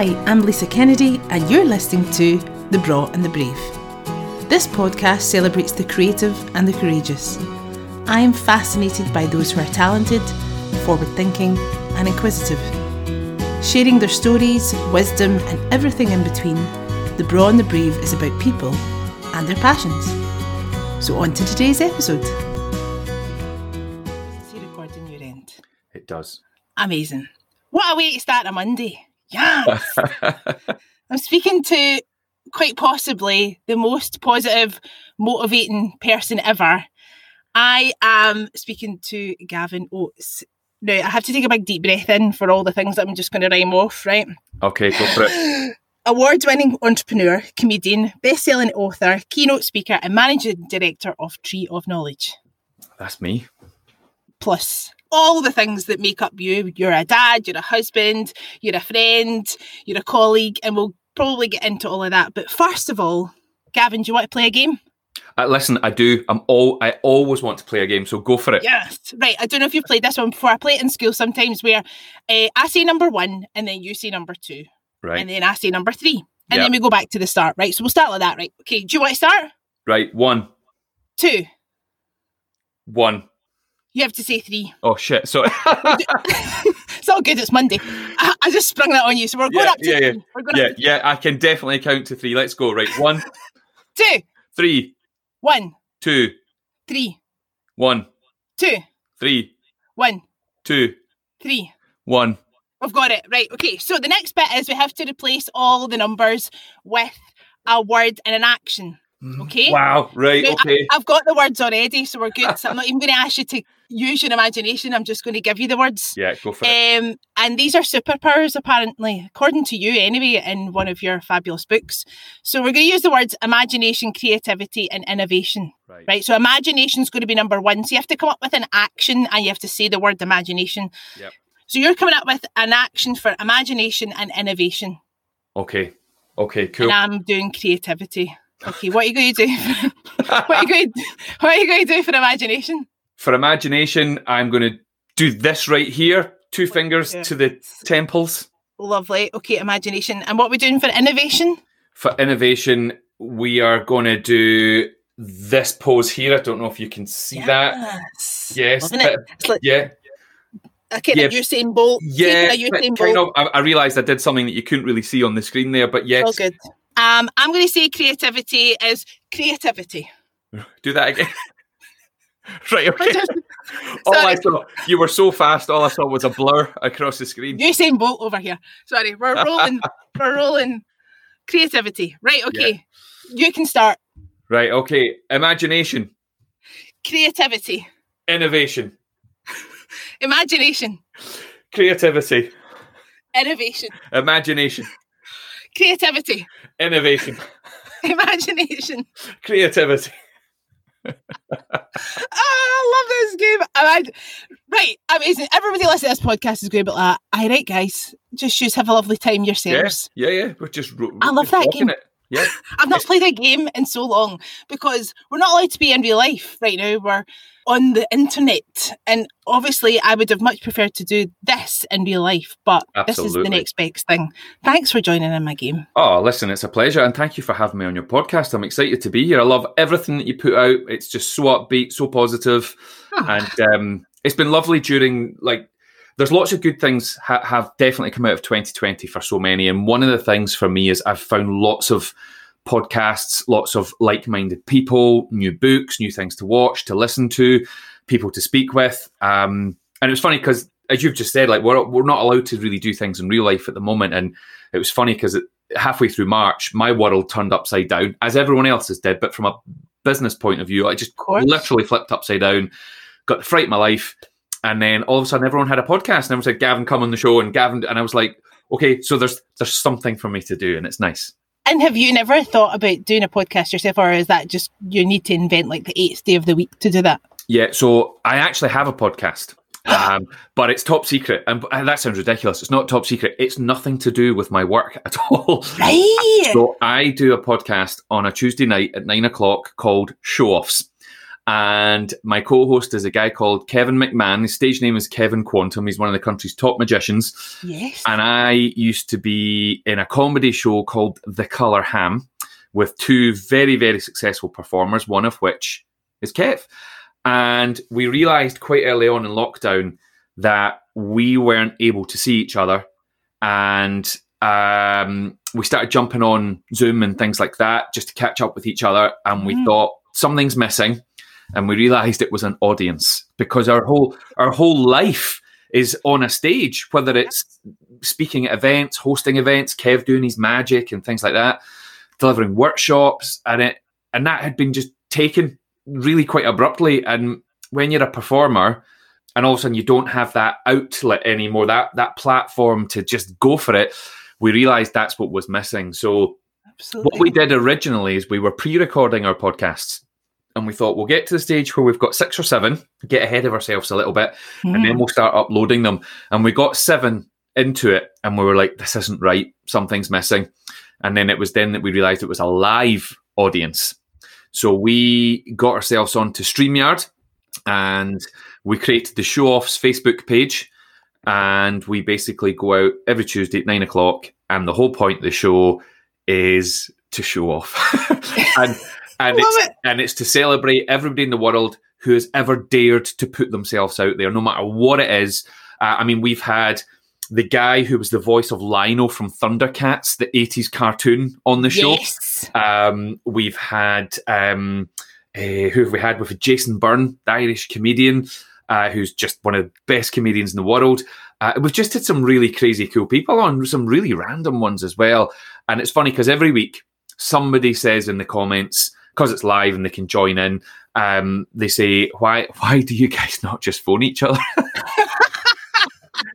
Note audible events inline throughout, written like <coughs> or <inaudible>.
Hi, I'm Lisa Kennedy, and you're listening to The Braw and the Brave. This podcast celebrates the creative and the courageous. I am fascinated by those who are talented, forward thinking, and inquisitive. Sharing their stories, wisdom, and everything in between, The Braw and the Brave is about people and their passions. So, on to today's episode. See recording your end. It does. Amazing. What a way to start a Monday. Yes. <laughs> I'm speaking to quite possibly the most positive, motivating person ever. I am speaking to Gavin Oattes. Now, I have to take a big deep breath in for all the things that I'm just going to rhyme off, right? okay, go for it. <gasps> Award winning entrepreneur, comedian, best selling author, keynote speaker, and managing director of Tree of Knowledge. That's me. Plus, all the things that make up you. You're a dad, you're a husband, you're a friend, you're a colleague, and we'll probably get into all of that. But first of all, Gavin, do you want to play a game? Uh, listen, I do. I'm all. I always want to play a game, so go for it. Yes. Right. I don't know if you've played this one before. I play it in school sometimes where uh, I say number one and then you say number two. Right. And then I say number three. And Yep. then we go back to the start, right? So we'll start like that, right? Okay. Do you want to start? Right. One. Two. One. You have to say three. Oh shit. Sorry. <laughs> It's all good. It's Monday. I, I just sprung that on you. So we're going Yeah, up to yeah, yeah. three. We're going yeah. up Yeah. I can definitely count to three. Let's go. Right. One. <laughs> two. Three. One. Two. Three. One. Two. Three. One. Two. Three. One. We've got it. Right. Okay. So the next bit is we have to replace all the numbers with a word and an action. Mm-hmm. Okay. Wow. Right. Okay. I, have got the words already, so we're good. So I'm not even going to ask you to use your imagination. I'm just going to give you the words. Yeah. Go for it. Um, and these are superpowers, apparently, according to you, anyway, in one of your fabulous books. So we're going to use the words imagination, creativity, and innovation. Right. Right. So imagination is going to be number one. So you have to come up with an action, and you have to say the word imagination. Yep. So you're coming up with an action for imagination and innovation, Okay. Okay. Cool. and I'm doing creativity. Okay, what are you going to <laughs> do? what are you going? To, what are you going to do for imagination? For imagination, I'm going to do this right here. Two fingers to the temples. Lovely. Okay, imagination. And what are we doing for innovation? For innovation, we are going to do this pose here. I don't know if you can see that. Yes. Yes. It. Like Yeah. a kind Yeah. of Usain Bolt. Yeah. Usain Bolt. of. I, I realised I did something that you couldn't really see on the screen there, but yes. All good. Um, I'm going to say creativity is creativity. <laughs> Do that again. <laughs> <laughs> right. Okay. Just- <laughs> all I saw, you were so fast. All I saw was a blur across the screen. Usain Bolt over here. Sorry, we're <laughs> rolling. we're rolling. Creativity. Right. Okay. You can start. Right. Okay. Imagination, Creativity. innovation, Imagination. creativity, Innovation. imagination, Creativity. innovation, Imagination. creativity. Ah, I love this game. Imag- right, amazing. Everybody listening to this podcast is going to be like, "Aye, right, guys, just just have a lovely time yourselves." Yeah. Yeah. We're just. I love just that game. It. Yeah. <laughs> I've not played a game in so long because we're not allowed to be in real life right now. We're on the internet, and obviously, I would have much preferred to do this in real life, but this is the next best thing. Thanks for joining in my game. Oh, listen, it's a pleasure, and thank you for having me on your podcast. I'm excited to be here. I love everything that you put out. It's just so upbeat, so positive, Oh, and um, it's been lovely during like. There's lots of good things ha- have definitely come out of 2020 for so many, and one of the things for me is I've found lots of podcasts, lots of like-minded people, new books, new things to watch, to listen to, people to speak with. Um, and it was funny because, as you've just said, like we're we're not allowed to really do things in real life at the moment, and it was funny because halfway through March, my world turned upside down, as everyone else's did. But from a business point of view, I just literally flipped upside down, got the fright of my life, and then all of a sudden, everyone had a podcast, and everyone said, "Gavin, come on the show," and Gavin, and I was like, "Okay, so there's there's something for me to do, and it's nice." And have you never thought about doing a podcast yourself, or is that just you need to invent like the eighth day of the week to do that? Yeah, so I actually have a podcast. <gasps> Um, but it's top secret, and and that sounds ridiculous. It's not top secret. It's nothing to do with my work <laughs> at all. Right. So I do a podcast on a Tuesday night at nine o'clock called Show Offs, And my co host is a guy called Kevin McMahon. His stage name is Kevin Quantum. He's one of the country's top magicians. Yes. And I used to be in a comedy show called The Colour Ham with two very, very successful performers, one of which is Kev. And we realized quite early on in lockdown that we weren't able to see each other. And um, we started jumping on Zoom and things like that just to catch up with each other. And we Mm. thought something's missing. And we realized it was an audience because our whole our whole life is on a stage, whether it's speaking at events, hosting events, Kev doing his magic and things like that, delivering workshops, and it and that had been just taken really quite abruptly. And when you're a performer, and all of a sudden you don't have that outlet anymore, that that platform to just go for it, we realized that's what was missing. So Absolutely. what we did originally is we were pre-recording our podcasts. And we thought we'll get to the stage where we've got six or seven, get ahead of ourselves a little bit, and then Mhm. we'll start uploading them. And we got seven into it, and we were like, "This isn't right. Something's missing." And then it was then that we realised it was a live audience. So we got ourselves onto Streamyard, and we created the Show Offs Facebook page, and we basically go out every Tuesday at nine o'clock. And the whole point of the show is to show off, <laughs> and and Love it's it. and it's to celebrate everybody in the world who has ever dared to put themselves out there, no matter what it is. Uh, I mean, we've had the guy who was the voice of Lionel from Thundercats, the 80s cartoon, on the show. Yes. Um, we've had um, uh, who have we had with Jason Byrne, the Irish comedian, uh, who's just one of the best comedians in the world. Uh, we've just had some really crazy cool people on, some really random ones as well. And it's funny because every week somebody says in the comments because it's live and they can join in. Um, they say, "Why? Why do you guys not just phone each other?" <laughs>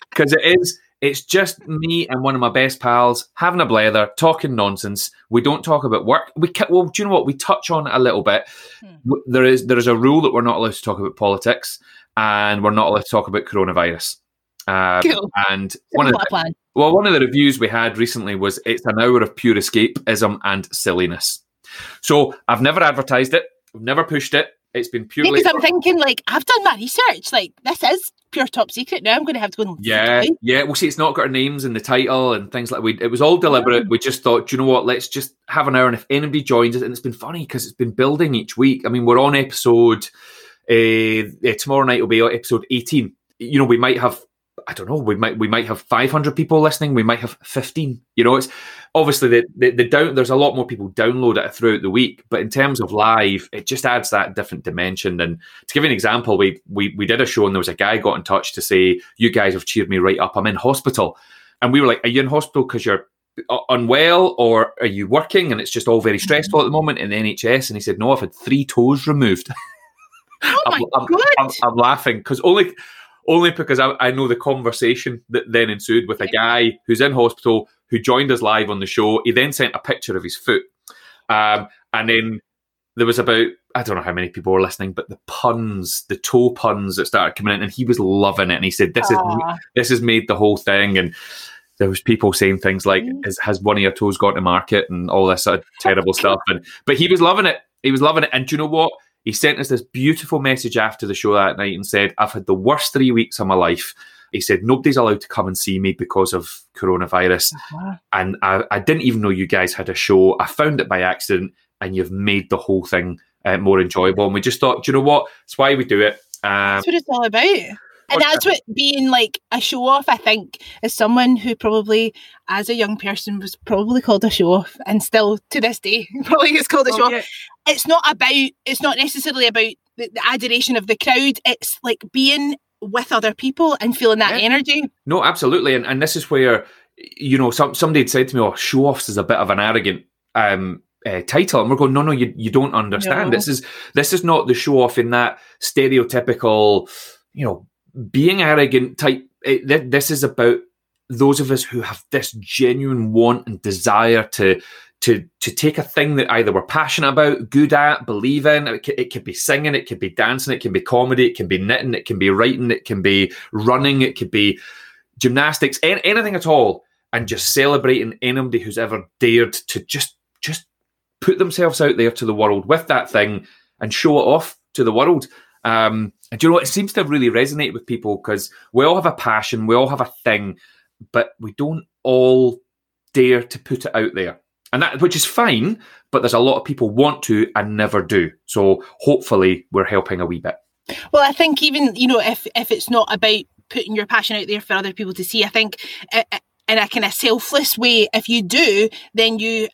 Because it is. It's just me and one of my best pals having a blather, talking nonsense. We don't talk about work. We well, do you know what? We touch on it a little bit. Hmm. There is there is a rule that we're not allowed to talk about politics, and we're not allowed to talk about coronavirus. Um, Cool. And one of the, well, one of the reviews we had recently was it's an hour of pure escapism and silliness. So I've never advertised it, I've never pushed it. It's been purely Because I'm thinking, like, I've done my research. Like, this is pure top secret. Now I'm going to have to go and Yeah, yeah. Well, see, it's not got our names in the title and things like we. It was all deliberate. We just thought, do you know what? Let's just have an hour, and if anybody joins us, and it's been funny because it's been building each week. I mean, we're on episode. Uh, uh, tomorrow night will be episode eighteen. You know, we might have. I don't know. We might we might have five hundred people listening. We might have fifteen. You know, it's obviously the, the the down. There's a lot more people download it throughout the week, but in terms of live, it just adds that different dimension. And to give you an example, we we we did a show and there was a guy got in touch to say, "You guys have cheered me right up. I'm in hospital," and we were like, "Are you in hospital because you're?" uh, Unwell, or are you working and it's just all very stressful at the moment in the NHS? And he said, No, I've had three toes removed. <laughs> Oh my I'm, I'm- god! I'm, I'm laughing because only only because I, I know the conversation that then ensued with a guy who's in hospital who joined us live on the show. He then sent a picture of his foot, um, and then there was about I don't know how many people were listening, but the puns, the toe puns that started coming in, and he was loving it. And he said, "This is this has made the whole thing." And there was people saying things like, Mm. "Is has one of your toes gone to market?" and all this sort of <laughs> terrible stuff. And but he was loving it. He was loving it. And do you know what? He sent us this beautiful message after the show that night and said, "I've had the worst three weeks of my life." He said, "Nobody's allowed to come and see me because of coronavirus." Uh-huh. and I, I didn't even know you guys had a show. I found it by accident, and you've made the whole thing uh, more enjoyable. And we just thought, do you know what? It's why we do it. Um, That's what it's all about. And that's what being like a show off, I think, is someone who probably, as a young person, was probably called a show off and still to this day <laughs> probably gets called a show oh, off. yeah. It's not about, it's not necessarily about the, the adoration of the crowd. It's like being with other people and feeling that Yeah. energy. No, absolutely. And, and this is where, you know, some, somebody had said to me, oh, show offs is a bit of an arrogant um, uh, title. And we're going, no, no, you, you don't understand. No. This is this is not the show off in that stereotypical, you know, being arrogant type. It, th- this is about those of us who have this genuine want and desire to to to take a thing that either we're passionate about, good at, believe in. It, c- it could be singing, it could be dancing, it can be comedy, it can be knitting, it can be writing, it can be running, it could be gymnastics, an- anything at all, and just celebrating anybody who's ever dared to just just put themselves out there to the world with that thing and show it off to the world. Um, and you know? It seems to really resonate with people because we all have a passion, we all have a thing, but we don't all dare to put it out there. And that, which is fine, but there's a lot of people want to and never do. So hopefully we're helping a wee bit. Well, I think even, you know, if, if it's not about putting your passion out there for other people to see, I think uh, uh, in a kind of selfless way, if you do, then you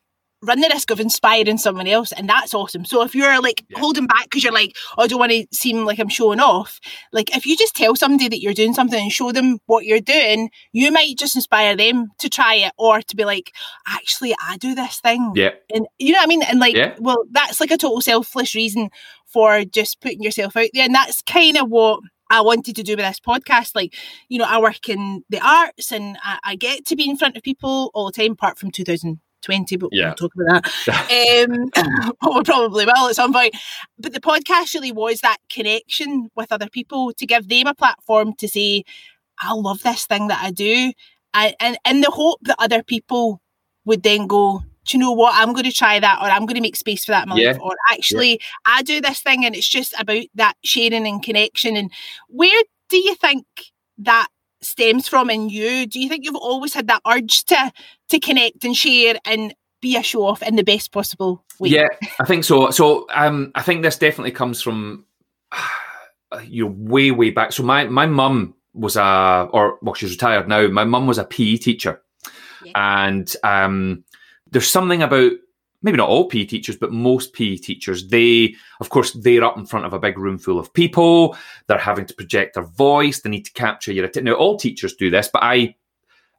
run the risk of inspiring someone else and that's awesome so if you're like yeah. holding back because you're like oh, i don't want to seem like i'm showing off like if you just tell somebody that you're doing something and show them what you're doing you might just inspire them to try it or to be like actually i do this thing yeah and you know what i mean and like yeah. well that's like a total selfless reason for just putting yourself out there and that's kind of what I wanted to do with this podcast. Like, you know, I work in the arts and I, I, get to be in front of people all the time, apart from 2000, 20, but yeah. we'll talk about that. <laughs> um, <coughs> we probably will at some point. But the podcast really was that connection with other people to give them a platform to say, I love this thing that I do. And, and in the hope that other people would then go, do you know what? I'm going to try that, or I'm going to make space for that in my yeah. life, or actually, yeah. I do this thing, and it's just about that sharing and connection. And where do you think that stems from in you? Do you think you've always had that urge to to connect and share and be a show off in the best possible way? Yeah, I think so. So um, I think this definitely comes from <sighs> you know way way back. So my my mum was a or well she's retired now. My mum was a PE teacher, yeah. and um, there's something about maybe not all PE teachers, but most PE teachers, they, of course, they're up in front of a big room full of people. They're having to project their voice. They need to capture your attention. Now, all teachers do this, but I,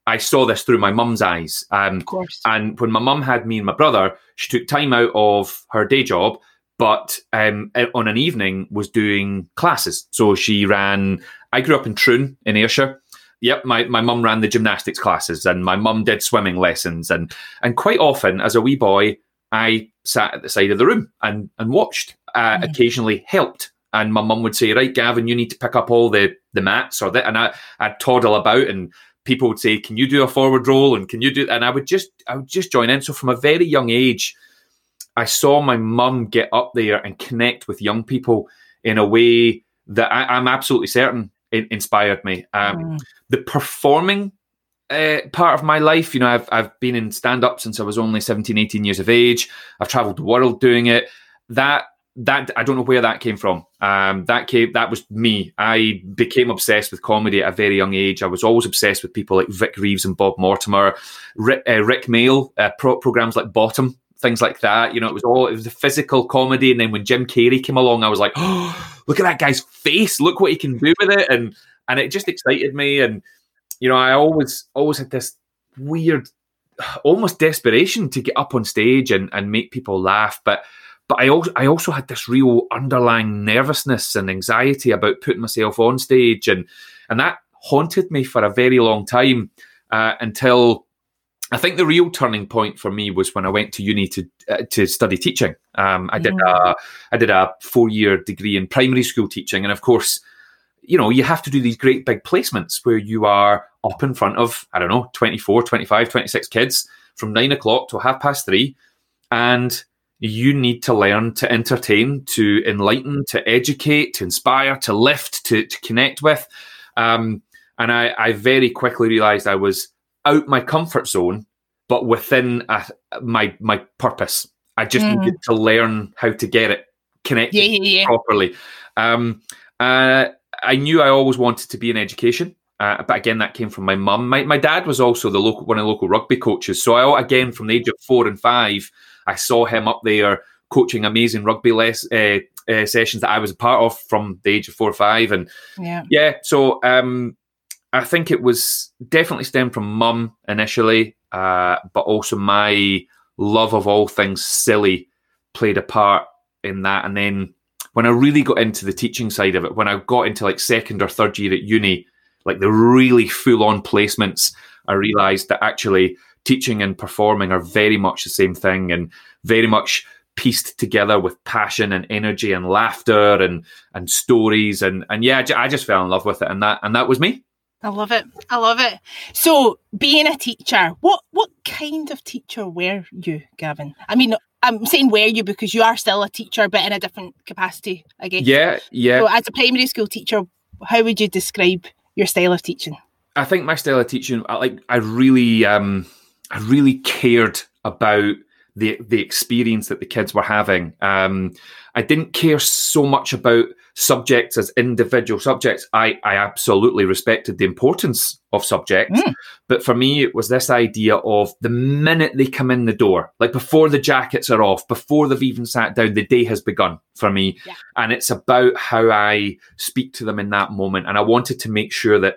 I saw this through my mum's eyes. Um, of course. And when my mum had me and my brother, she took time out of her day job, but um, on an evening was doing classes. So she ran. I grew up in Troon in Ayrshire. Yep, my, my mum ran the gymnastics classes and my mum did swimming lessons and and quite often as a wee boy I sat at the side of the room and, and watched, uh, mm. occasionally helped. And my mum would say, right, Gavin, you need to pick up all the, the mats or that. And I, I'd toddle about and people would say, can you do a forward roll? And can you do, and I would just, I would just join in. So from a very young age, I saw my mum get up there and connect with young people in a way that I, am absolutely certain it inspired me. Um, mm. The performing uh, part of my life. You know, I've, I've been in stand up since I was only 17, 18 years of age. I've traveled the world doing it. That that I don't know where that came from. Um, that came that was me. I became obsessed with comedy at a very young age. I was always obsessed with people like Vic Reeves and Bob Mortimer, Rick, uh, Rik Mayall, uh, pro- programs like Bottom, things like that. You know, it was all it was the physical comedy. And then when Jim Carrey came along, I was like, oh, <gasps> look at that guy's face. Look what he can do with it, and and it just excited me. And you know, I always always had this weird, almost desperation to get up on stage and, and make people laugh. But but I also I also had this real underlying nervousness and anxiety about putting myself on stage, and and that haunted me for a very long time uh, until I think the real turning point for me was when I went to uni to uh, to study teaching. Um, I did a I did a four year degree in primary school teaching, and of course, you know, you have to do these great big placements where you are up in front of, I don't know, 24, 25, 26 kids from nine o'clock to half past three. And you need to learn to entertain, to enlighten, to educate, to inspire, to lift, to, to connect with. Um, and I, I, very quickly realized I was out my comfort zone, but within a, my my purpose. I just mm. needed to learn how to get it connected yeah, yeah, yeah. properly. Um, uh, I knew I always wanted to be in education. Uh, but again, that came from my mum. My, my dad was also the local one of the local rugby coaches. So I again from the age of four and five, I saw him up there coaching amazing rugby less, uh, uh, sessions that I was a part of from the age of four or five. And yeah, yeah. So um, I think it was definitely stemmed from mum initially, uh, but also my love of all things silly played a part in that. And then when I really got into the teaching side of it, when I got into like second or third year at uni, like the really full on placements, I realized that actually teaching and performing are very much the same thing and very much pieced together with passion and energy and laughter and and stories and and yeah I just fell in love with it and that and that was me I love it. I love it. So, being a teacher, what what kind of teacher were you, Gavin? I mean, I'm saying were you because you are still a teacher, but in a different capacity, I guess. Yeah, yeah. So, as a primary school teacher, how would you describe your style of teaching? I think my style of teaching, I like, I really, um, I really cared about the the experience that the kids were having. Um, I didn't care so much about subjects as individual subjects. I, I absolutely respected the importance of subjects. Mm. But for me, it was this idea of the minute they come in the door, like before the jackets are off, before they've even sat down, the day has begun for me. Yeah. And it's about how I speak to them in that moment. And I wanted to make sure that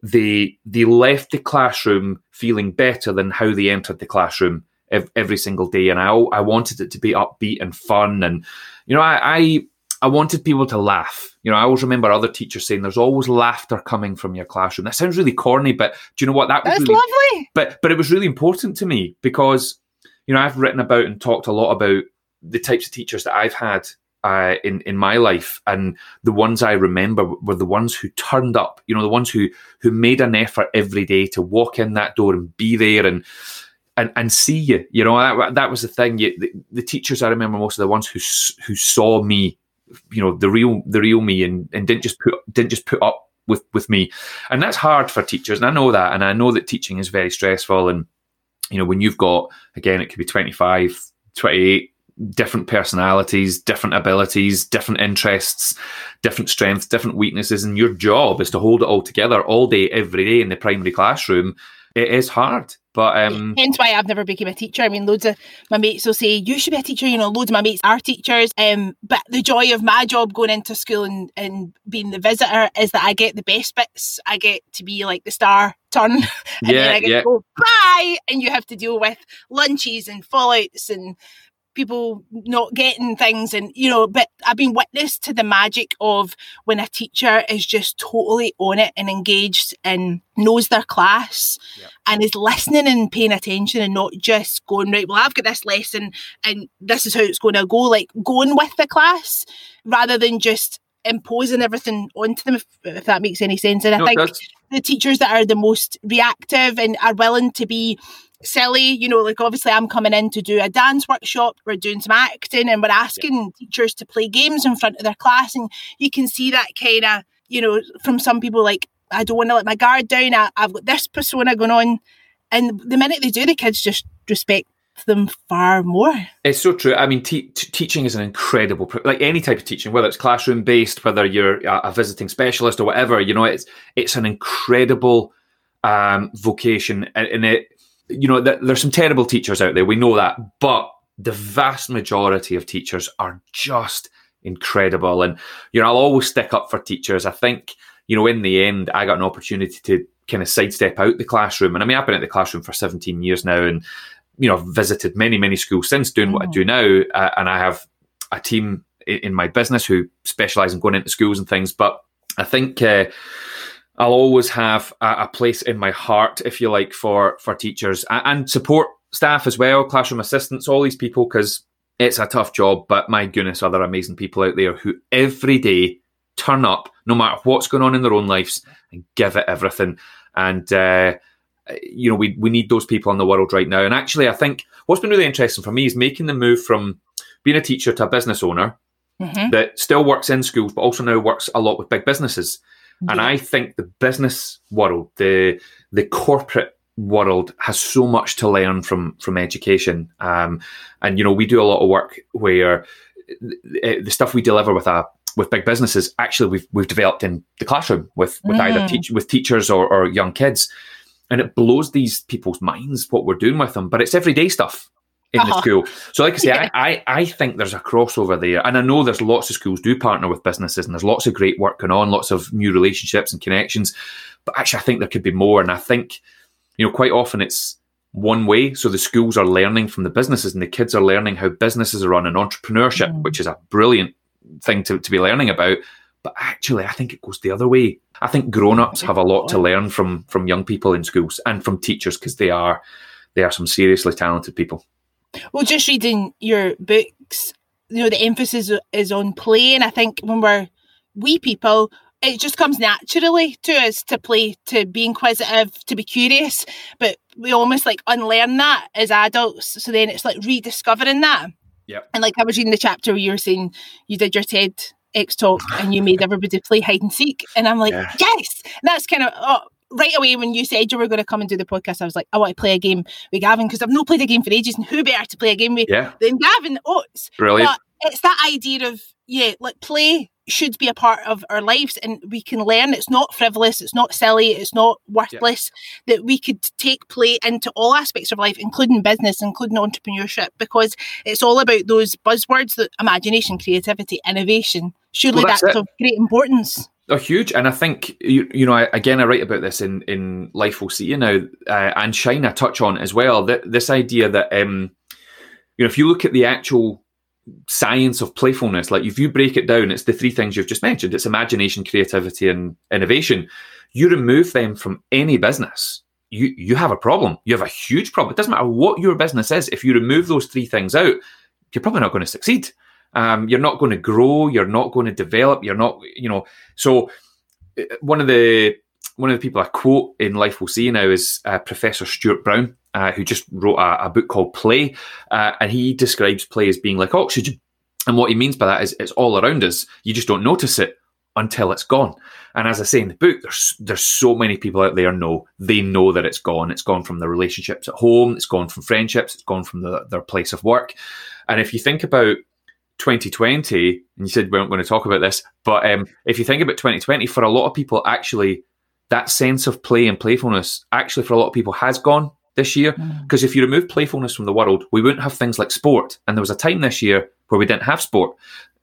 they they left the classroom feeling better than how they entered the classroom every single day. And I I wanted it to be upbeat and fun. And you know, I, I I wanted people to laugh. You know, I always remember other teachers saying there's always laughter coming from your classroom. That sounds really corny, but do you know what? That was That's really, lovely. But but it was really important to me because you know I've written about and talked a lot about the types of teachers that I've had uh, in in my life, and the ones I remember were the ones who turned up. You know, the ones who who made an effort every day to walk in that door and be there and and, and see you. You know, that, that was the thing. You, the, the, teachers I remember most of the ones who who saw me you know the real the real me and, and didn't just put didn't just put up with with me and that's hard for teachers and i know that and i know that teaching is very stressful and you know when you've got again it could be 25 28 different personalities different abilities different interests different strengths different weaknesses and your job is to hold it all together all day every day in the primary classroom it is hard but um, hence why I've never become a teacher. I mean, loads of my mates will say you should be a teacher. You know, loads of my mates are teachers. Um, but the joy of my job going into school and, and being the visitor is that I get the best bits. I get to be like the star turn, <laughs> and yeah, then I get yeah. to go bye, and you have to deal with lunches and fallouts and people not getting things and you know but i've been witness to the magic of when a teacher is just totally on it and engaged and knows their class yep. and is listening and paying attention and not just going right well i've got this lesson and this is how it's going to go like going with the class rather than just imposing everything onto them if, if that makes any sense and i think the teachers that are the most reactive and are willing to be silly. You know, like obviously I'm coming in to do a dance workshop, we're doing some acting, and we're asking teachers to play games in front of their class. And you can see that kind of, you know, from some people like, I don't want to let my guard down. I, have got this persona going on. And the minute they do, the kids just respect them far more. It's so true. I mean, te- teaching is an incredible, like any type of teaching, whether it's classroom based, whether you're a, a visiting specialist or whatever. You know, it's it's an incredible um, vocation, and, and it you know, th- there's some terrible teachers out there. We know that, but the vast majority of teachers are just incredible. And you know, I'll always stick up for teachers. I think you know, in the end, I got an opportunity to kind of sidestep out the classroom. And I mean, I've been at the classroom for 17 years now, and you know, I've visited many, many schools since doing what I do now. Uh, and I have a team in, in my business who specialize in going into schools and things. But I think. Uh, I'll always have a, a, place in my heart, if you like, for for teachers and, support staff as well, classroom assistants, all these people, because it's a tough job. But my goodness, are there amazing people out there who every day turn up, no matter what's going on in their own lives, and give it everything. And uh, you know, we we need those people in the world right now. And actually, I think what's been really interesting for me is making the move from being a teacher to a business owner mm-hmm. that still works in schools, but also now works a lot with big businesses. And I think the business world, the the corporate world has so much to learn from from education. Um, and you know, we do a lot of work where the, the stuff we deliver with a with big businesses actually we've we've developed in the classroom with with mm. either teach with teachers or, or young kids and it blows these people's minds what we're doing with them but it's everyday stuff in uh-huh. the school. So, like I say, yeah. I, I, I think there's a crossover there, and I know there's lots of schools do partner with businesses, and there's lots of great work going on, lots of new relationships and connections. But actually, I think there could be more, and I think you know quite often it's one way. So the schools are learning from the businesses, and the kids are learning how businesses are run and entrepreneurship, mm. which is a brilliant thing to, to be learning about. But actually, I think it goes the other way. I think grown-ups have a lot to learn from from young people in schools and from teachers because they are they are some seriously talented people. Well, just reading your books, you know, the emphasis is on play. And I think when we're we people, it just comes naturally to us to play, to be inquisitive, to be curious. But we almost like unlearn that as adults. So then it's like rediscovering that. Yeah. And like I was reading the chapter where you were saying you did your TED X talk and you made <laughs> everybody play hide and seek. And I'm like, yeah. yes. And that's kind of oh, right away when you said you were going to come and do the podcast, I was like, I want to play a game with Gavin because I've not played a game for ages, and who better to play a game with yeah. than Gavin oh, Oattes? Brilliant. But it's that idea of yeah, like play should be a part of our lives and we can learn it's not frivolous it's not silly it's not worthless yeah. that we could take play into all aspects of life including business including entrepreneurship because it's all about those buzzwords that imagination creativity innovation surely well, that's, that's of great importance Oh, huge! And I think you, you know, I, again, I write about this in in Life Will See You Now, uh, and Shine. I touch on as well that this idea that um, you know, if you look at the actual science of playfulness, like if you break it down, it's the three things you've just mentioned: it's imagination, creativity, and innovation. You remove them from any business, you you have a problem. You have a huge problem. It doesn't matter what your business is. If you remove those three things out, you're probably not going to succeed. Um, you're not going to grow. You're not going to develop. You're not, you know. So uh, one of the one of the people I quote in Life We'll See now is uh, Professor Stuart Brown, uh, who just wrote a, a book called Play, uh, and he describes play as being like oxygen. And what he means by that is it's all around us. You just don't notice it until it's gone. And as I say in the book, there's there's so many people out there know they know that it's gone. It's gone from their relationships at home. It's gone from friendships. It's gone from the, their place of work. And if you think about 2020, and you said we weren't going to talk about this, but um, if you think about 2020, for a lot of people, actually, that sense of play and playfulness, actually, for a lot of people, has gone this year. Because mm. if you remove playfulness from the world, we wouldn't have things like sport. And there was a time this year where we didn't have sport.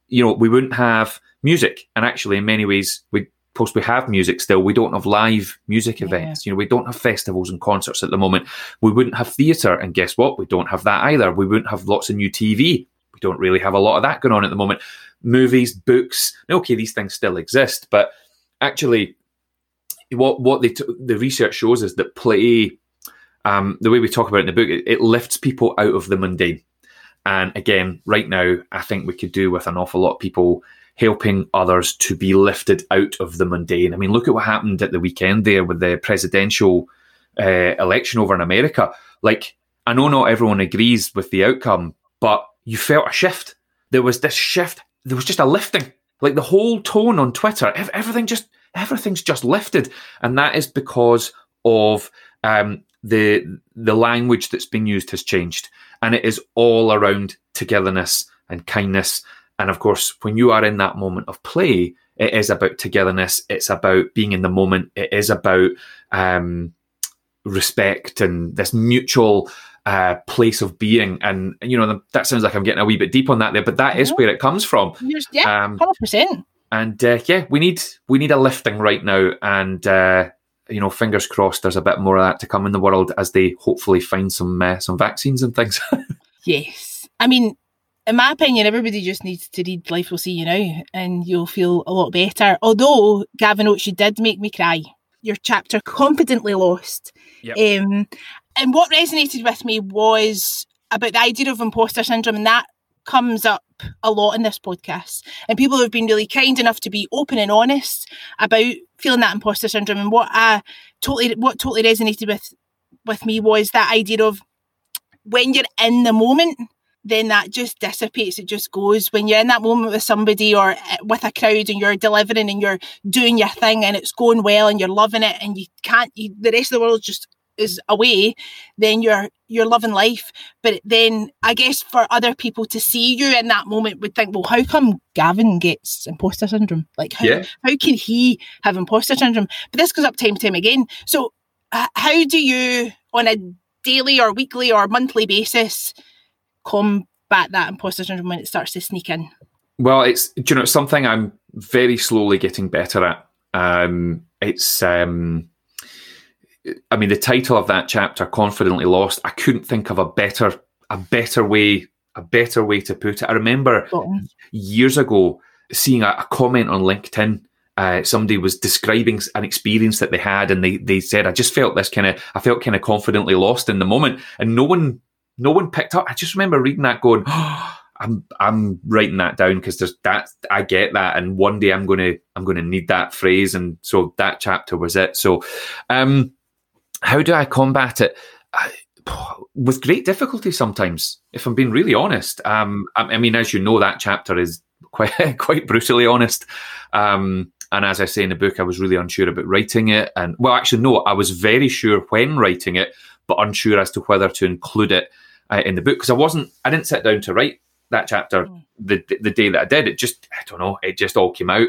You know, we wouldn't have music. And actually, in many ways, we post we have music still. We don't have live music yeah. events. You know, we don't have festivals and concerts at the moment. We wouldn't have theatre, and guess what? We don't have that either. We wouldn't have lots of new TV we don't really have a lot of that going on at the moment. Movies, books, okay, these things still exist, but actually, what what they t- the research shows is that play, um, the way we talk about it in the book, it, it lifts people out of the mundane. And again, right now, I think we could do with an awful lot of people helping others to be lifted out of the mundane. I mean, look at what happened at the weekend there with the presidential uh, election over in America. Like, I know not everyone agrees with the outcome, but you felt a shift. There was this shift. There was just a lifting. Like the whole tone on Twitter, everything just everything's just lifted, and that is because of um, the the language that's been used has changed, and it is all around togetherness and kindness. And of course, when you are in that moment of play, it is about togetherness. It's about being in the moment. It is about um, respect and this mutual uh, place of being. And, you know, that sounds like I'm getting a wee bit deep on that there, but that is where it comes from. Yeah, um, 100%. And uh, yeah, we need we need a lifting right now, and uh, you know, fingers crossed, there's a bit more of that to come in the world as they hopefully find some uh, some vaccines and things. <laughs> yes, I mean, in my opinion, everybody just needs to read Life Will See You Now, and you'll feel a lot better. Although Gavin Oattes, you did make me cry. Your chapter, confidently lost. Yep. Um, and what resonated with me was about the idea of imposter syndrome, and that comes up a lot in this podcast. And people have been really kind enough to be open and honest about feeling that imposter syndrome. And what I totally, what totally resonated with with me was that idea of when you're in the moment, then that just dissipates. It just goes. When you're in that moment with somebody or eh, with a crowd and you're delivering and you're doing your thing and it's going well and you're loving it and you can't, you, the rest of the world just is away, then you're you're loving life. But then I guess for other people to see you in that moment would think, well, how come Gavin gets imposter syndrome? Like how yeah. how can he have imposter syndrome? But this goes up time and time again. So uh, how do you on a daily or weekly or monthly basis combat that imposter syndrome when it starts to sneak in? Well, it's you know it's something I'm very slowly getting better at. Um, it's um, I mean, the title of that chapter, "Confidently Lost," I couldn't think of a better a better way a better way to put it. I remember oh. years ago seeing a, a comment on LinkedIn. Uh, somebody was describing an experience that they had, and they they said, "I just felt this kind of I felt kind of confidently lost in the moment," and no one no one picked up. I just remember reading that, going. Oh, <gasps> I'm I'm writing that down because there's that I get that, and one day I'm gonna I'm gonna need that phrase, and so that chapter was it. So, um, how do I combat it? With great difficulty sometimes, if I'm being really honest. Um, I, I, mean, as you know, that chapter is quite <laughs> quite brutally honest. Um, and as I say in the book, I was really unsure about writing it. And well, actually, no, I was very sure when writing it, but unsure as to whether to include it uh, in the book because I wasn't. I didn't sit down to write that chapter mm. the the day that I did. It just I don't know. It just all came out.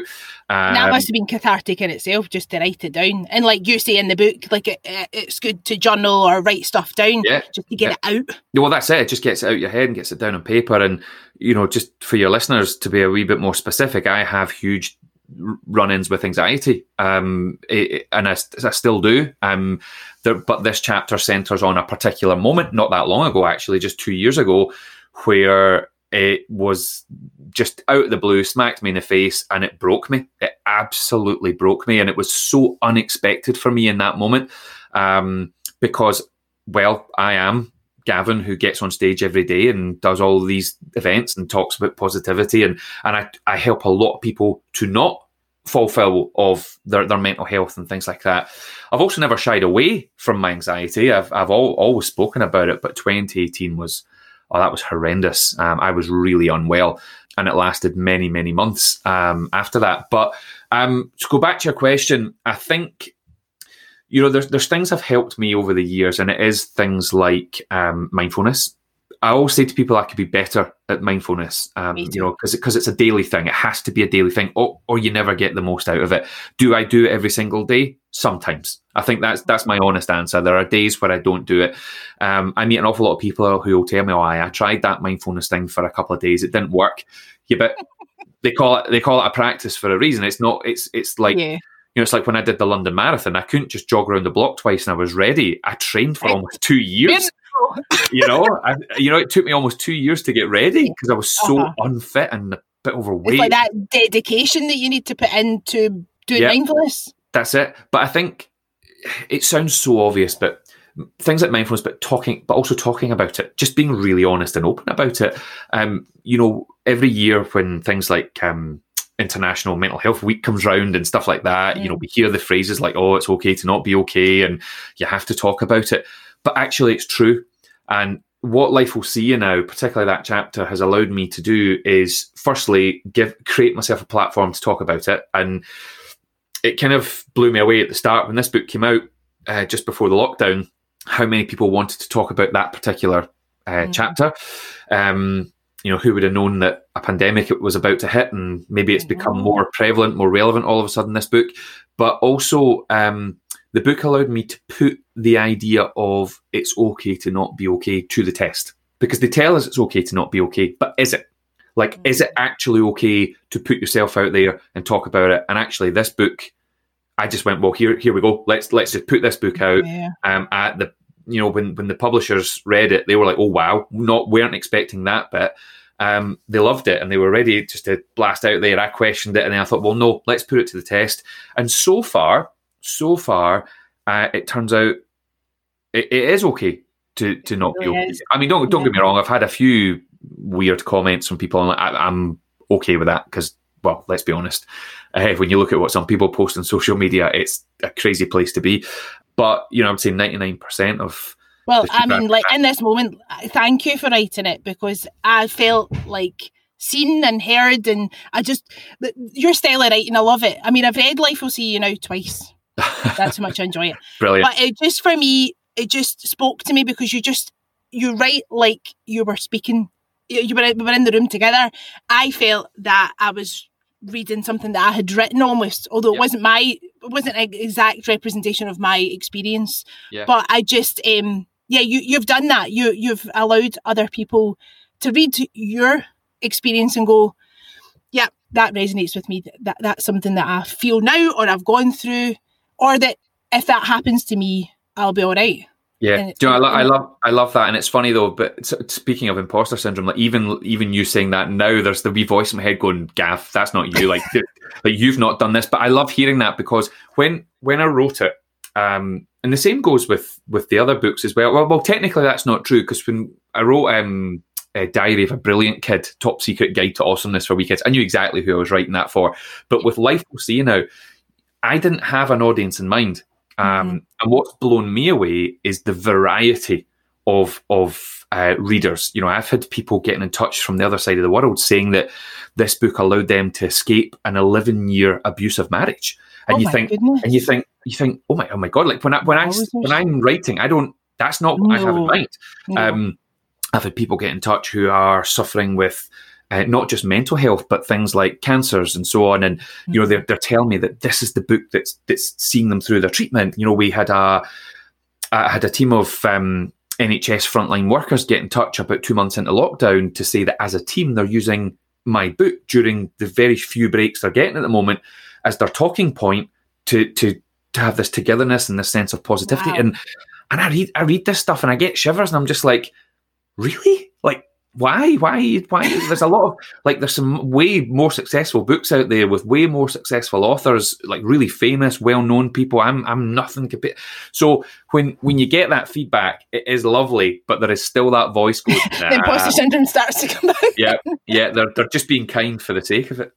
Um, that must have been cathartic in itself, just to write it down. And like you say in the book, like it, it's good to journal or write stuff down, yeah, just to get yeah. it out. Well, that's it. It just gets it out your head and gets it down on paper. And you know, just for your listeners to be a wee bit more specific, I have huge run-ins with anxiety, um, it, and I, I, still do. Um, there, but this chapter centers on a particular moment, not that long ago, actually, just two years ago, where it was just out of the blue, smacked me in the face, and it broke me. It absolutely broke me, and it was so unexpected for me in that moment um, because, well, I am Gavin who gets on stage every day and does all these events and talks about positivity and and I, I help a lot of people to not fall foul of their, their mental health and things like that. I've also never shied away from my anxiety. I've I've all, always spoken about it, but 2018 was oh that was horrendous. Um, I was really unwell, and it lasted many many months um, after that. But um, to go back to your question, I think you know, there's there's things have helped me over the years, and it is things like um, mindfulness. I always say to people I could be better at mindfulness, um, you know, because because it's a daily thing. It has to be a daily thing, or, or you never get the most out of it. Do I do it every single day? Sometimes. I think that's that's my honest answer. There are days where I don't do it. Um, I meet an awful lot of people who will tell me, "Oh, I, I tried that mindfulness thing for a couple of days. It didn't work." Yeah, but they call it they call it a practice for a reason. It's not. It's it's like. Yeah you know, it's like when I did the London Marathon, I couldn't just jog around the block twice and I was ready. I trained for almost two years. <laughs> you know, I, you know, it took me almost two years to get ready because I was so uh-huh. unfit and a bit overweight. It's like that dedication that you need to put into doing yeah, mindfulness. That's it. But I think it sounds so obvious, but things like mindfulness, but talking, but also talking about it, just being really honest and open about it. Um, you know, every year when things like um, International Mental Health Week comes round and stuff like that, you know, we hear the phrases like, oh, it's okay to not be okay and you have to talk about it. But actually, it's true. And what life will see you now, particularly that chapter, has allowed me to do is firstly give create myself a platform to talk about it. And it kind of blew me away at the start when this book came out uh, just before the lockdown, how many people wanted to talk about that particular uh, mm. chapter. Um, you know, who would have known that a pandemic was about to hit, and maybe it's become more prevalent, more relevant all of a sudden. This book, but also um, the book allowed me to put the idea of it's okay to not be okay to the test because they tell us it's okay to not be okay, but is it? Like, mm-hmm. is it actually okay to put yourself out there and talk about it? And actually, this book, I just went, well, here, here we go. Let's let's just put this book out yeah. um, at the you know, when when the publishers read it, they were like, "Oh wow!" Not weren't expecting that bit. Um, they loved it and they were ready just to blast out there. I questioned it and then I thought, well, no, let's put it to the test. And so far, so far, uh, it turns out it, it is okay to to not be okay. I mean, don't don't get me wrong. I've had a few weird comments from people, and I, am okay with that because, well, let's be honest. Uh, when you look at what some people post on social media, it's a crazy place to be. But you know, I would say ninety nine percent of well, I mean, like in this moment, thank you for writing it because I felt like seen and heard, and I just your style of writing, I love it. I mean, I've read Life Will See You Now twice. That's how much I enjoy it. <laughs> Brilliant. But it just for me, it just spoke to me because you just you write like you were speaking. You were, we were in the room together. I felt that I was reading something that I had written almost, although it wasn't my it wasn't an exact representation of my experience. Yeah. But I just um yeah, you you've done that. You you've allowed other people to read your experience and go, yeah, that resonates with me. That that's something that I feel now or I've gone through, or that if that happens to me, I'll be all right. Yeah, Do you know, I, I, love I love that, and it's funny though. But speaking of imposter syndrome, like even even you saying that now, there's the wee voice in my head going, "Gav, that's not you. Like, <laughs> like you've not done this." But I love hearing that because when when I wrote it, um, and the same goes with with the other books as well. Well, well technically that's not true because when I wrote um, uh, Diary of a Brilliant Kid, Top Secret Guide to Awesomeness for Wee Kids. I knew exactly who I was writing that for. But with Life We'll See Now, I didn't have an audience in mind. Um, mm-hmm. And what's blown me away is the variety of of uh, readers. You know, I've had people getting in touch from the other side of the world saying that this book allowed them to escape an 11 year abusive marriage. And oh you think, goodness. and you think, you think, oh my, oh my god! Like when I when I when I'm writing, I don't. That's not what no. I have in mind. No. Um, I've had people get in touch who are suffering with uh, not just mental health, but things like cancers and so on. And mm-hmm. you know, they're they're telling me that this is the book that's that's seeing them through their treatment. You know, we had a I had a team of um, NHS frontline workers get in touch about two months into lockdown to say that as a team they're using my book during the very few breaks they're getting at the moment as their talking point to to to have this togetherness and this sense of positivity. Wow. And and I read I read this stuff and I get shivers and I'm just like, really? Why why why there's a lot of like there's some way more successful books out there with way more successful authors like really famous well-known people i'm i'm nothing compared so when when you get that feedback it is lovely but there is still that voice going nah. <laughs> the imposter syndrome starts to come out yeah <laughs> yeah they're, they're just being kind for the sake of it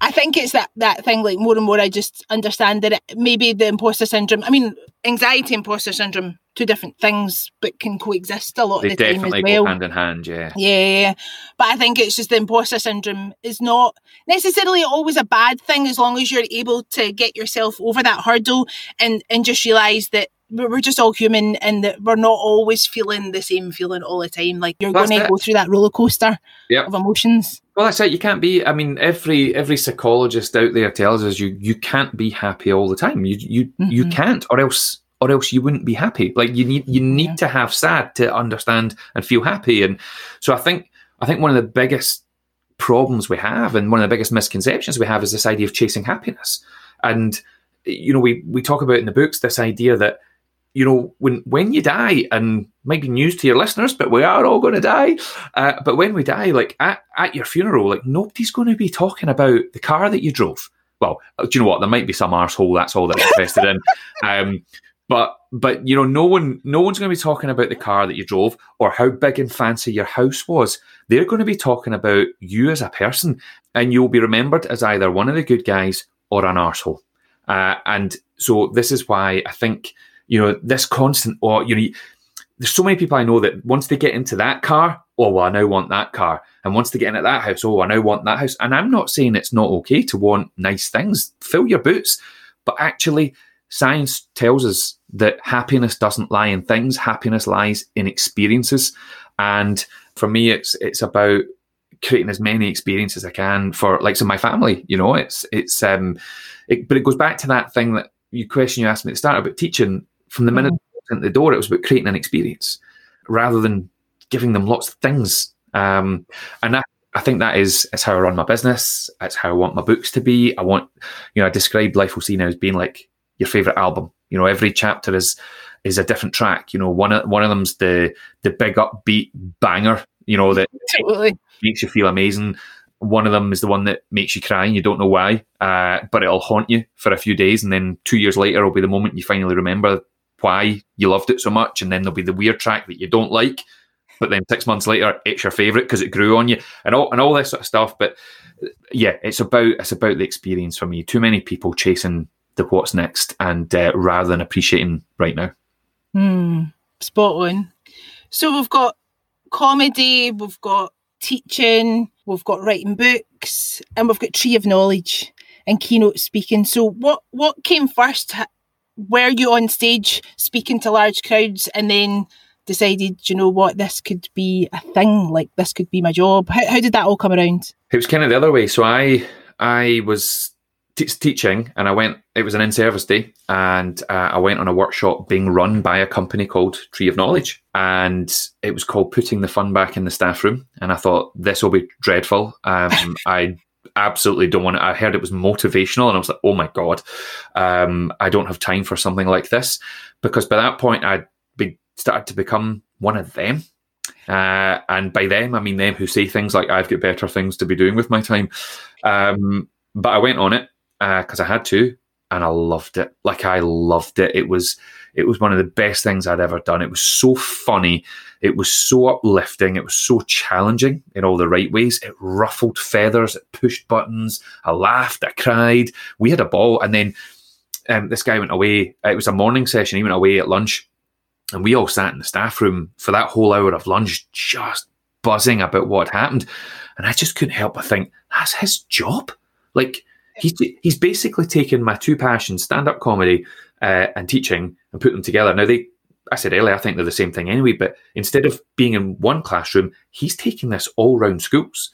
I think it's that that thing. Like more and more, I just understand that it, maybe the imposter syndrome. I mean, anxiety, imposter syndrome, two different things, but can coexist a lot they of the time as well. Go hand in hand, yeah. yeah. But I think it's just the imposter syndrome is not necessarily always a bad thing as long as you're able to get yourself over that hurdle and and just realize that we're just all human and that we're not always feeling the same feeling all the time. Like you're going to go through that roller coaster yep. of emotions. Well, that's it. You can't be. I mean, every every psychologist out there tells us you you can't be happy all the time. You you mm-hmm. you can't, or else or else you wouldn't be happy. Like you need you need yeah. to have sad to understand and feel happy. And so I think I think one of the biggest problems we have and one of the biggest misconceptions we have is this idea of chasing happiness. And you know, we we talk about in the books this idea that you know, when when you die, and might be news to your listeners, but we are all going to die. Uh, but when we die, like at, at your funeral, like nobody's going to be talking about the car that you drove. Well, do you know what? There might be some arsehole that's all they're interested in. <laughs> Um, but but you know, no one no one's going to be talking about the car that you drove or how big and fancy your house was. They're going to be talking about you as a person, and you'll be remembered as either one of the good guys or an arsehole. Uh, and so this is why I think you know, this constant, or, you know, there's so many people I know that once they get into that car, oh, well, I now want that car. And once they get into that house, oh, I now want that house. And I'm not saying it's not okay to want nice things, fill your boots. But actually, science tells us that happiness doesn't lie in things, happiness lies in experiences. And for me, it's it's about creating as many experiences as I can for like so my family. You know, it's it's um, it, but it goes back to that thing that you question you asked me at the start about teaching from the minute mm-hmm. the door, it was about creating an experience rather than giving them lots of things. Um, and that, I think that is, is how I run my business. It's how I want my books to be. I want, you know, I described Life We'll See Now as being like your favorite album. You know, every chapter is is a different track. You know, one of one of them's the the big upbeat banger. You know that <laughs> totally. makes you feel amazing. One of them is the one that makes you cry and you don't know why, uh, but it'll haunt you for a few days, and then two years later will be the moment you finally remember why you loved it so much, and then there'll be the weird track that you don't like, but then six months later it's your favorite because it grew on you, and all and all this sort of stuff. But yeah, it's about it's about the experience for me. Too many people chasing the what's next, and uh, rather than appreciating right now. Hmm, spot on. So we've got comedy, we've got teaching, we've got writing books, and we've got Tree of Knowledge and keynote speaking. So what what came first? were you on stage speaking to large crowds and then decided, you know what, this could be a thing, like this could be my job? How, how did that all come around? It was kind of the other way. So I I was t- teaching and I went, it was an in service day, and uh, I went on a workshop being run by a company called Tree of Knowledge. And it was called Putting the Fun Back in the Staff Room. And I thought, this will be dreadful. Um, <laughs> I absolutely don't want it. I heard it was motivational, and I was like, oh my god, um, I don't have time for something like this because by that point I'd be started to become one of them. Uh, and by them, I mean them who say things like, I've got better things to be doing with my time. Um, but I went on it because uh, I had to. and I loved it. Like I loved it. It was it was one of the best things I'd ever done. It was so funny. It was so uplifting. It was so challenging in all the right ways. It ruffled feathers. It pushed buttons. I laughed. I cried. We had a ball. And then um, this guy went away. It was a morning session. He went away at lunch. And we all sat in the staff room for that whole hour of lunch, just buzzing about what happened. And I just couldn't help but think, that's his job. Like, he's, he's basically taken my two passions, stand up comedy uh, and teaching, and put them together. Now, they, I said earlier, I think they're the same thing anyway, but instead of being in one classroom, he's taking this all round schools.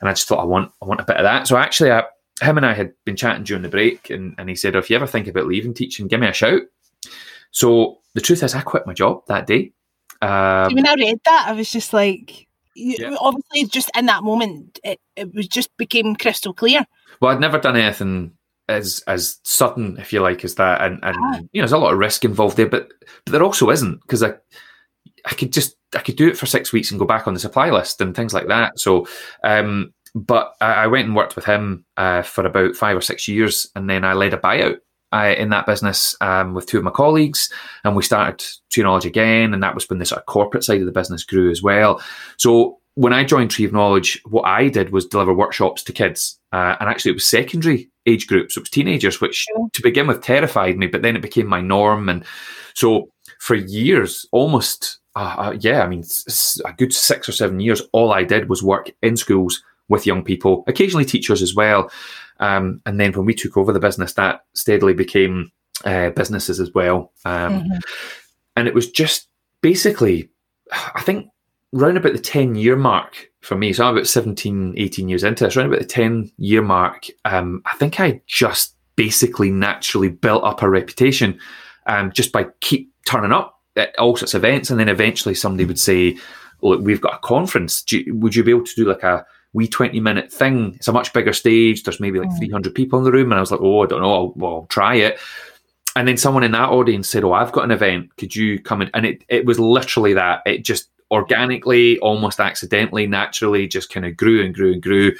And I just thought, I want, I want a bit of that. So actually, I, him and I had been chatting during the break, and, and he said, if you ever think about leaving teaching, give me a shout. So the truth is, I quit my job that day. Um, when I read that, I was just like, yeah. obviously, just in that moment, it, it was just became crystal clear. Well, I'd never done anything as as sudden, if you like, as that, and and ah. you know, there's a lot of risk involved there, but but there also isn't because I I could just I could do it for six weeks and go back on the supply list and things like that. So, um, but I, I went and worked with him uh, for about five or six years, and then I led a buyout uh, in that business um, with two of my colleagues, and we started Tree Knowledge again, and that was when the sort of corporate side of the business grew as well. So when I joined Tree of Knowledge, what I did was deliver workshops to kids, uh, and actually it was secondary age groups. It was teenagers, which to begin with terrified me, but then it became my norm. And so for years, almost, uh, uh, yeah, I mean, a good six or seven years, all I did was work in schools with young people, occasionally teachers as well. Um, and then when we took over the business, that steadily became uh, businesses as well. Um, mm-hmm. And it was just basically, I think, round about the 10 year mark for me, so I'm about 17, 18 years into this, around about the 10 year mark, um, I think I just basically naturally built up a reputation um, just by keep turning up at all sorts of events. And then eventually somebody would say, Look, we've got a conference. You, would you be able to do like a wee 20 minute thing? It's a much bigger stage. There's maybe like mm. 300 people in the room. And I was like, Oh, I don't know. I'll, well, I'll try it. And then someone in that audience said, Oh, I've got an event. Could you come in? And it, it was literally that. It just organically, almost accidentally, naturally, just kind of grew and grew and grew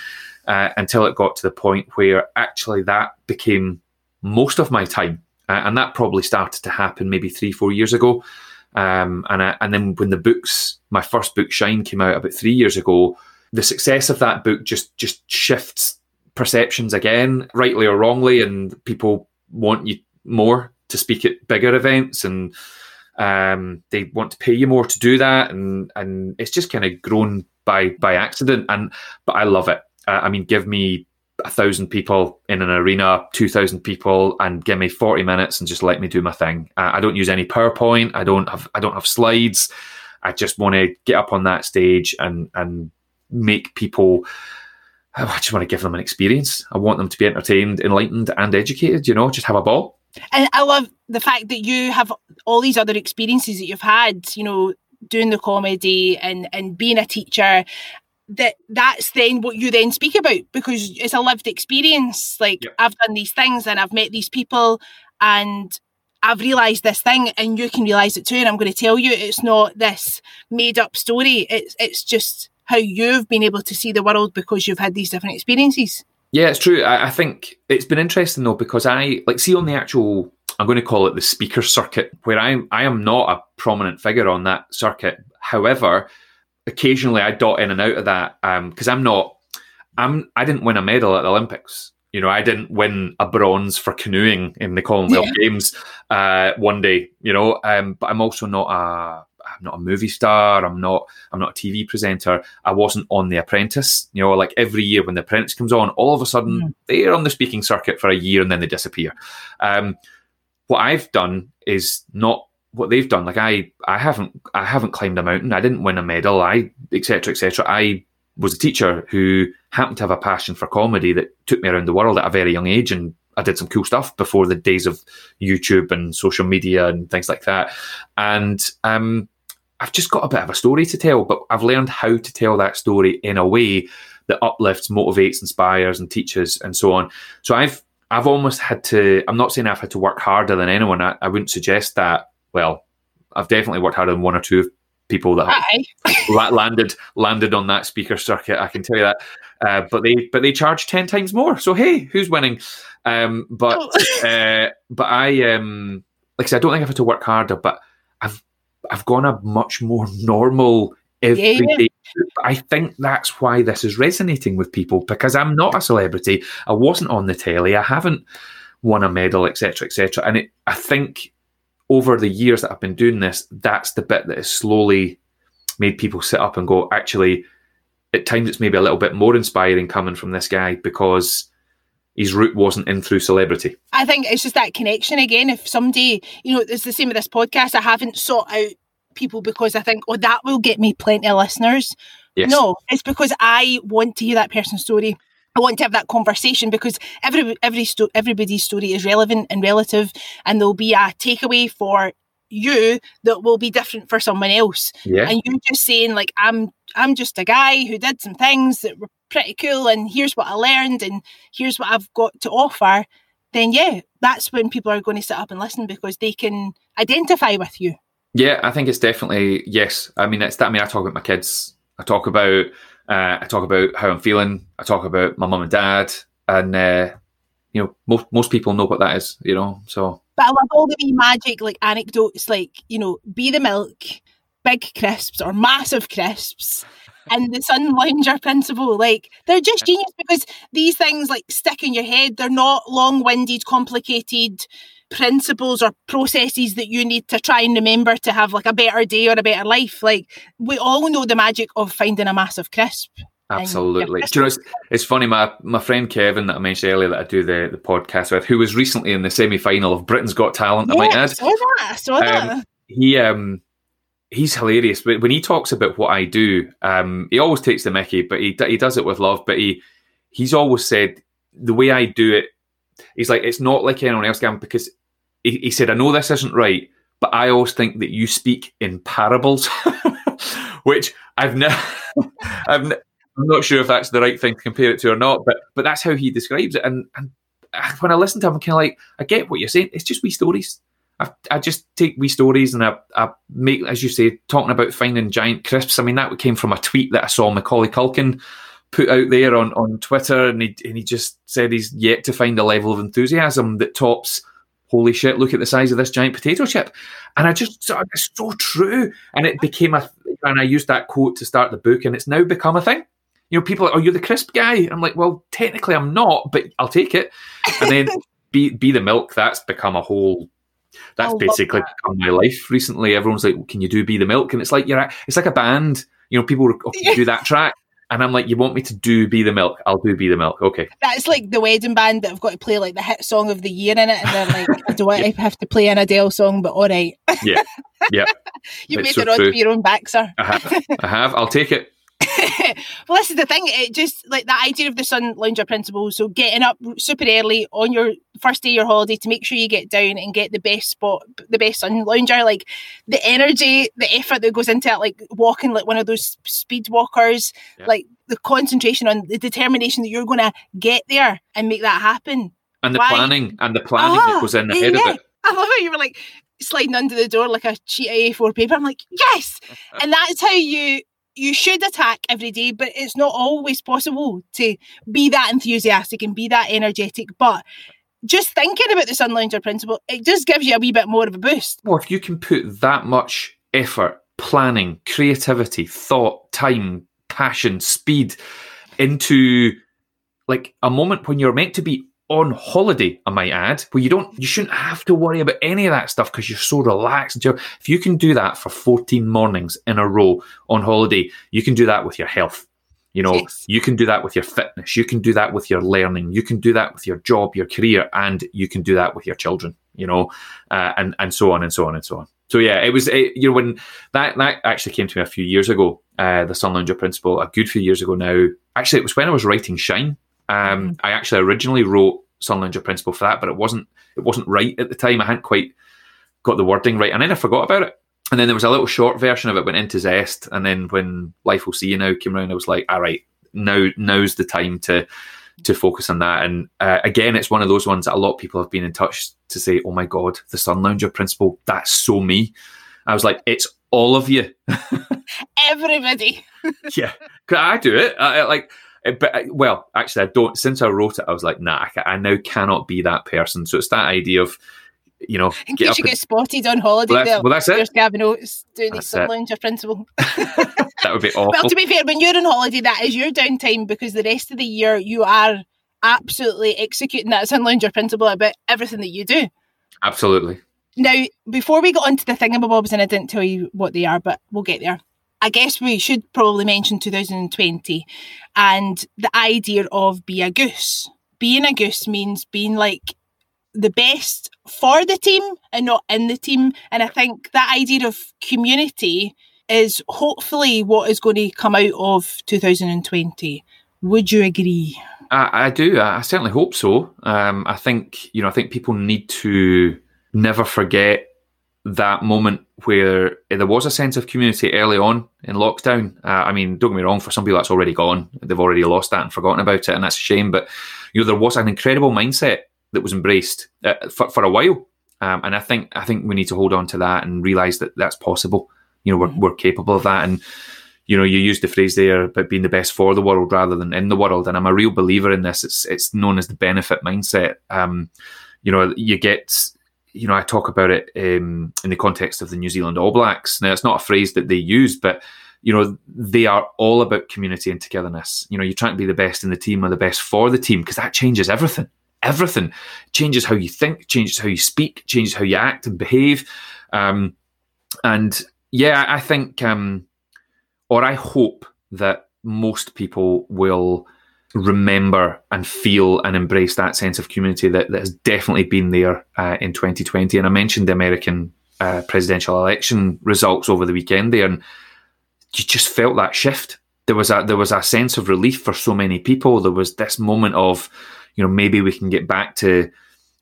uh, until it got to the point where actually that became most of my time. Uh, and that probably started to happen maybe three, four years ago. Um, and I, and then when the books, my first book, Shine, came out about three years ago, the success of that book just just shifts perceptions again, rightly or wrongly, and people want you more to speak at bigger events and um, they want to pay you more to do that, and and it's just kind of grown by by accident. And but I love it. Uh, I mean, give me a thousand people in an arena, two thousand people, and give me forty minutes and just let me do my thing. Uh, I don't use any PowerPoint. I don't have I don't have slides. I just want to get up on that stage and and make people. I just want to give them an experience. I want them to be entertained, enlightened, and educated. You know, just have a ball. And I love the fact that you have all these other experiences that you've had, you know, doing the comedy and and being a teacher that that's then what you then speak about because it's a lived experience. Like yep. i've done these things and i've met these people and i've realized this thing and you can realize it too and i'm going to tell you it's not this made up story. It's it's just how you've been able to see the world because you've had these different experiences yeah, it's true. I, I, think it's been interesting though because I like see on the actual I'm going to call it the speaker circuit where I'm I am not a prominent figure on that circuit. However, occasionally I dot in and out of that because um, I'm not I'm I didn't win a medal at the Olympics. You know, I didn't win a bronze for canoeing in the Commonwealth yeah. Games uh, one day. You know, um, but I'm also not a I'm not a movie star. I'm not. I'm not a TV presenter. I wasn't on The Apprentice. You know, like every year when The Apprentice comes on, all of a sudden mm. they're on the speaking circuit for a year and then they disappear. Um, what I've done is not what they've done. Like I, I haven't, I haven't climbed a mountain. I didn't win a medal. I, etc., etc. I was a teacher who happened to have a passion for comedy that took me around the world at a very young age and I did some cool stuff before the days of YouTube and social media and things like that. And um, I've just got a bit of a story to tell, but I've learned how to tell that story in a way that uplifts, motivates, inspires, and teaches, and so on. So I've I've almost had to. I'm not saying I've had to work harder than anyone. I, I wouldn't suggest that. Well, I've definitely worked harder than one or two people that <laughs> landed landed on that speaker circuit. I can tell you that. Uh, but they but they charge ten times more. So hey, who's winning? Um, but oh. <laughs> uh, but I um, like I said, I don't think I've had to work harder, but I've gone a much more normal everyday. Yeah. I think that's why this is resonating with people because I'm not a celebrity. I wasn't on the telly. I haven't won a medal, etc., etc. And it, I think over the years that I've been doing this, that's the bit that has slowly made people sit up and go, actually, at times it's maybe a little bit more inspiring coming from this guy because his route wasn't in through celebrity. I think it's just that connection again. If somebody, you know, it's the same with this podcast. I haven't sought out people because I think, oh, that will get me plenty of listeners. Yes. No, it's because I want to hear that person's story. I want to have that conversation because every every sto- everybody's story is relevant and relative, and there'll be a takeaway for you that will be different for someone else. Yeah. And you're just saying like I'm I'm just a guy who did some things that were pretty cool, and here's what I learned, and here's what I've got to offer. Then yeah, that's when people are going to sit up and listen because they can identify with you. Yeah, I think it's definitely yes. I mean, it's that. I mean, I talk about my kids. I talk about uh, I talk about how I'm feeling. I talk about my mum and dad, and uh, you know, most most people know what that is. You know, so. But I love all the wee magic, like anecdotes, like you know, be the milk, big crisps or massive crisps, and the sun lounger principle. Like they're just genius because these things like stick in your head. They're not long-winded, complicated principles or processes that you need to try and remember to have like a better day or a better life. Like we all know the magic of finding a massive crisp. Absolutely. Do you know, it's, it's, funny. My my friend Kevin that I mentioned earlier that I do the, the podcast with, who was recently in the semi final of Britain's Got Talent, yeah, I might add. I saw that. I saw that. Um, he um he's hilarious. When he talks about what I do, um, he always takes the Mickey, but he he does it with love. But he he's always said the way I do it he's like, it's not like anyone else can because he, he said, I know this isn't right, but I always think that you speak in parables, <laughs> which I've never, <laughs> I've ne- I'm not sure if that's the right thing to compare it to or not, but but that's how he describes it. And and when I listen to him, I'm kind of like, I get what you're saying. It's just wee stories. I, I just take wee stories and I, I make, as you say, talking about finding giant crisps. I mean, that came from a tweet that I saw Macaulay Culkin put out there on, on Twitter, and he and he just said he's yet to find a level of enthusiasm that tops. Holy shit! Look at the size of this giant potato chip, and I just it's so true. And it became a, and I used that quote to start the book, and it's now become a thing. You know, people are, oh, you're the crisp guy. I'm like, well, technically, I'm not, but I'll take it. And then <laughs> be be the milk. That's become a whole that's basically that. my life recently. Everyone's like, well, "Can you do be the milk?" And it's like you're, at, it's like a band. You know, people oh, do that track. And I'm like, you want me to do Be the Milk? I'll do Be the Milk. Okay. That's like the wedding band that have got to play like the hit song of the year in it. And they're like, I don't <laughs> yeah. to have to play an Adele song, but all right. yeah. Yeah. <laughs> you made so it on for your own back, sir. I have. I have. I'll take it. <laughs> well, this is the thing. It just like that idea of the sun lounger principle. So getting up super early on your first day of your holiday to make sure you get down and get the best spot, the best sun lounger. Like the energy, the effort that goes into it, like walking like one of those speed walkers, yeah. like the concentration on the determination that you're going to get there and make that happen. And the Why? planning and the planning that ah, goes in ahead yeah. of it. I love how you were like sliding under the door like a cheat A4 paper. I'm like, yes. <laughs> and that's how you you should attack every day, but it's not always possible to be that enthusiastic and be that energetic. But just thinking about the sun lounger principle, it just gives you a wee bit more of a boost. Well, if you can put that much effort, planning, creativity, thought, time, passion, speed into like a moment when you're meant to be on holiday, I might add, where you don't, you shouldn't have to worry about any of that stuff because you're so relaxed. If you can do that for 14 mornings in a row on holiday, you can do that with your health. You know, yes. you can do that with your fitness. You can do that with your learning. You can do that with your job, your career, and you can do that with your children. You know, uh, and and so on and so on and so on. So yeah, it was it, you know when that that actually came to me a few years ago. Uh, the Sun Lounger principle, a good few years ago now. Actually, it was when I was writing Shine um, mm. I actually originally wrote Sun Lounger Principle for that, but it wasn't it wasn't right at the time. I hadn't quite got the wording right, and then I forgot about it. And then there was a little short version of it went into Zest, and then when Life Will See You Now came around, I was like, all right, now now's the time to to focus on that. And uh, again, it's one of those ones that a lot of people have been in touch to say, oh my god, the Sun Lounger Principle, that's so me. I was like, it's all of you. <laughs> Everybody. <laughs> yeah, I do it. I, like, but eh, well, actually, I don't. Since I wrote it, I was like, nah, I, I now cannot be that person. So it's that idea of you know, in case you get spotted on holiday. Well, that's, well, that's it. There's Gavin Oattes doing that's his Sunlounger principle. <laughs> that would be awful. Well, to be fair, when you're on holiday, that is your downtime because the rest of the year you are absolutely executing that Sunlounger principle about everything that you do. Absolutely. Now, before we get on to the thingamabobs, and I didn't tell you what they are, but we'll get there. I guess we should probably mention 2020 and the idea of be a goose. Being a goose means being like the best for the team and not in the team. And I think that idea of community is hopefully what is going to come out of 2020. Would you agree? I, I do. I certainly hope so. Um, I think you know. I think people need to never forget that moment where there was a sense of community early on in lockdown. Uh, I mean, don't get me wrong, for some people that's already gone. They've already lost that and forgotten about it, and that's a shame. But you know, there was an incredible mindset that was embraced uh, for, for a while, um, and I think I think we need to hold on to that and realize that that's possible. You know, we're mm-hmm. we're capable of that, and you know, you used the phrase there about being the best for the world rather than in the world, and I'm a real believer in this. It's it's known as the benefit mindset. Um, you know, you get you know, I talk about it um, in the context of the New Zealand All Blacks. Now, it's not a phrase that they use, but you know, they are all about community and togetherness. You know, you're trying to be the best in the team or the best for the team because that changes everything. Everything changes how you think, changes how you speak, changes how you act and behave. Um, and yeah, I think, um, or I hope that most people will remember and feel and embrace that sense of community that, that has definitely been there uh, in 2020. And I mentioned the American uh, presidential election results over the weekend there, and you just felt that shift. There was a there was a sense of relief for so many people. There was this moment of, you know, maybe we can get back to,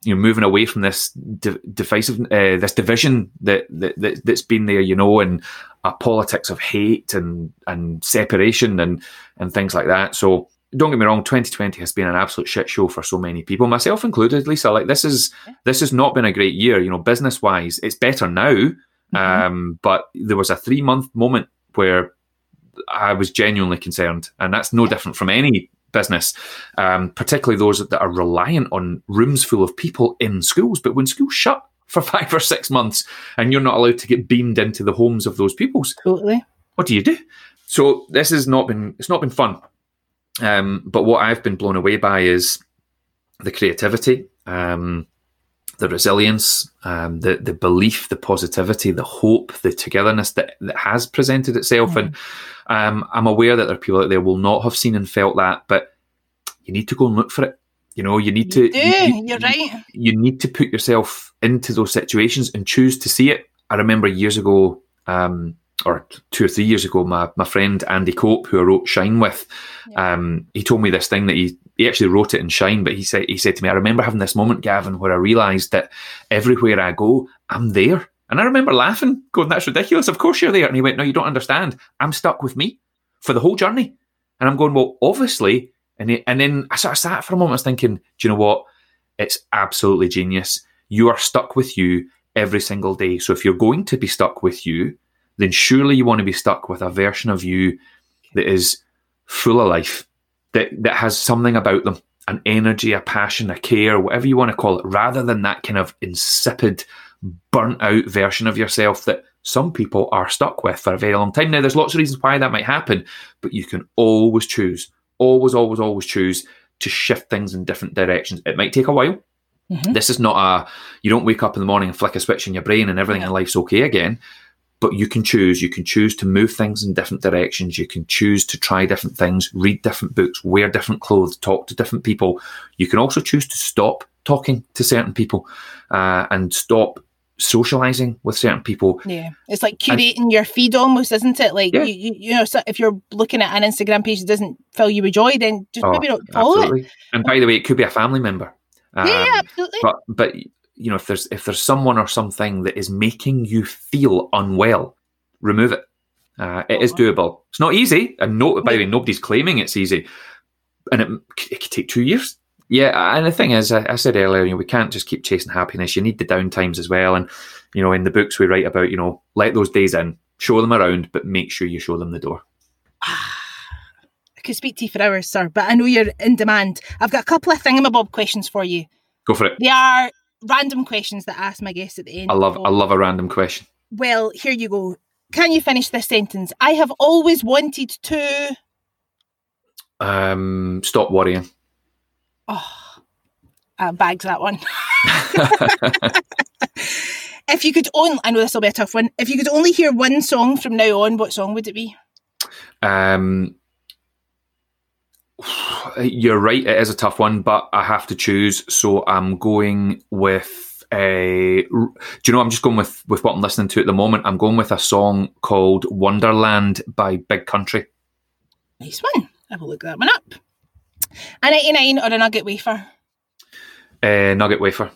you know, moving away from this de- divisive, uh, this division that, that, that that's been there, you know, and a politics of hate and and separation and and things like that. So don't get me wrong 2020 has been an absolute shit show for so many people myself included lisa like this is this has not been a great year you know business wise it's better now mm-hmm. um, but there was a three month moment where i was genuinely concerned and that's no different from any business um, particularly those that are reliant on rooms full of people in schools but when schools shut for <laughs> five or six months and you're not allowed to get beamed into the homes of those people. totally what do you do? So this has not been it's not been fun um, but what I've been blown away by is the creativity, um, the resilience, um, the the belief, the positivity, the hope, the togetherness that, that has presented itself. Mm. And um, I'm aware that there are people out there will not have seen and felt that, but you need to go and look for it. You know, you need you to. You, you, are right. You need to put yourself into those situations and choose to see it. I remember years ago, um, or two or three years ago, my, my friend Andy Cope, who I wrote Shine with, yeah. um, he told me this thing that he he actually wrote it in Shine, but he said he said to me, I remember having this moment, Gavin, where I realised that everywhere I go, I'm there. And I remember laughing, going, That's ridiculous. Of course you're there. And he went, No, you don't understand. I'm stuck with me for the whole journey. And I'm going, Well, obviously. And, he, and then I sort of sat for a moment, I was thinking, Do you know what? It's absolutely genius. You are stuck with you every single day. So if you're going to be stuck with you, then surely you want to be stuck with a version of you that is full of life, that, that has something about them an energy, a passion, a care, whatever you want to call it, rather than that kind of insipid, burnt out version of yourself that some people are stuck with for a very long time. Now, there's lots of reasons why that might happen, but you can always choose, always, always, always choose to shift things in different directions. It might take a while. Mm-hmm. This is not a, you don't wake up in the morning and flick a switch in your brain and everything in life's okay again but you can choose. You can choose to move things in different directions. You can choose to try different things, read different books, wear different clothes, talk to different people. You can also choose to stop talking to certain people uh, and stop socializing with certain people. Yeah, it's like curating and, your feed almost, isn't it? Like yeah. you, you, you, know, so if you're looking at an Instagram page that doesn't fill you with joy, then just oh, maybe not follow absolutely. it. And by the way, it could be a family member. Um, yeah, absolutely. But but you know if there's if there's someone or something that is making you feel unwell remove it. Uh, It oh, is doable. It's not easy and no by the way nobody's claiming it's easy. And it, it could take two years. Yeah and the thing is I, I said earlier you know we can't just keep chasing happiness. You need the downtimes as well. And you know in the books we write about you know let those days in. Show them around, but make sure you show them the door. <sighs> I could speak to you for hours, sir, but I know you're in demand. I've got a couple of thingamabob questions for you. Go for it. They are random questions that I ask my guests at the end. I love I love a random question. Well, here you go. Can you finish this sentence? I have always wanted to um stop worrying. Oh, uh, bags that one. <laughs> <laughs> if you could only, I know this will be a tough one. If you could only hear one song from now on, what song would it be? Um, you're right. It is a tough one, but I have to choose. So I'm going with a. Do you know? I'm just going with with what I'm listening to at the moment. I'm going with a song called "Wonderland" by Big Country. Nice one. I will look that one up. A 99 or a nugget wafer? Uh, nugget wafer.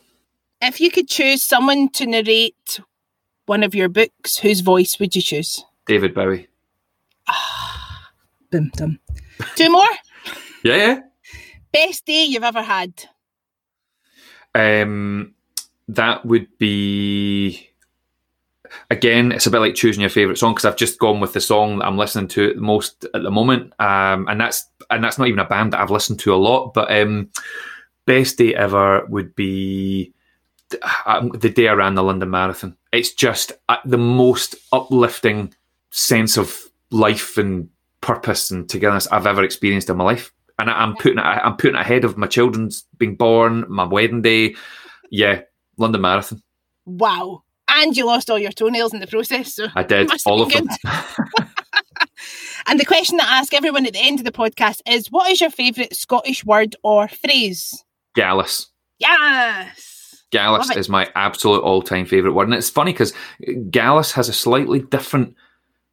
If you could choose someone to narrate one of your books, whose voice would you choose? David Bowie. Ah, boom, dum. Two more? Yeah, yeah. Best day you've ever had? Um, that would be again, it's a bit like choosing your favorite song because I've just gone with the song that I'm listening to the most at the moment, um, and that's and that's not even a band that I've listened to a lot. But um, best day ever would be uh, the day I ran the London Marathon. It's just uh, the most uplifting sense of life and purpose and togetherness I've ever experienced in my life. And I, am putting it, I'm putting it ahead of my children's being born, my wedding day. Yeah, London Marathon. Wow and you lost all your toenails in the process. So I did all of them. <laughs> and the question that I ask everyone at the end of the podcast is: What is your favourite Scottish word or phrase? Gallus. Yes. Gallus is my absolute all-time favourite word, and it's funny because Gallus has a slightly different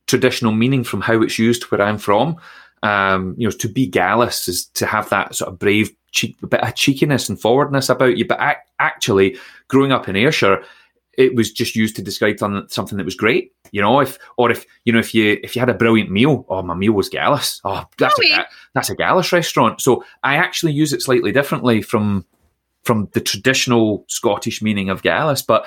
traditional meaning from how it's used where I'm from. Um, you know, to be gallus is to have that sort of brave cheek, bit of cheekiness and forwardness about you. But ac- actually, growing up in Ayrshire, it was just used to describe something that was great, you know. If or if you know if you if you had a brilliant meal, oh my meal was gallus. Oh, that's oh, a, that's a gallus restaurant. So I actually use it slightly differently from from the traditional Scottish meaning of gallus, but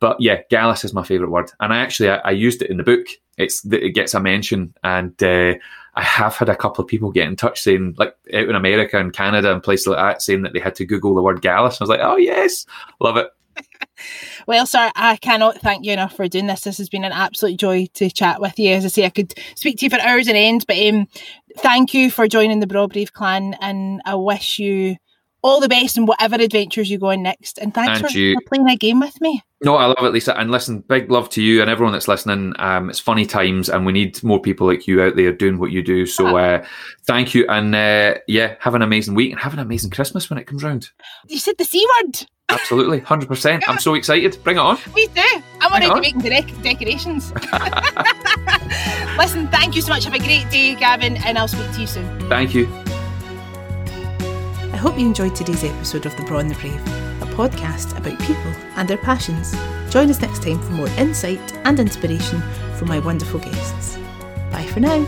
but yeah, gallus is my favourite word, and I actually I, I, used it in the book. It's it gets a mention, and uh, I have had a couple of people get in touch saying, like out in America and Canada and places like that, saying that they had to Google the word gallus. I was like, oh yes, love it. <laughs> well, sir, I cannot thank you enough for doing this. This has been an absolute joy to chat with you. As I say, I could speak to you for hours and end, but um, thank you for joining the Brawbrave clan, and I wish you all the best in whatever adventures you go on next. And thanks and for, you, for, playing a game with me. No, I love it, Lisa. And listen, big love to you and everyone that's listening. Um, it's funny times, and we need more people like you out there doing what you do. So, uh, thank you, and uh, yeah, have an amazing week and have an amazing Christmas when it comes round. You said the c word. Absolutely, hundred percent. I'm so excited. Bring it on. Me too. I'm already making the decorations. <laughs> <laughs> Listen, thank you so much. Have a great day, Gavin, and I'll speak to you soon. Thank you. I hope you enjoyed today's episode of The Braw and the Brave, a podcast about people and their passions. Join us next time for more insight and inspiration from my wonderful guests. Bye for now.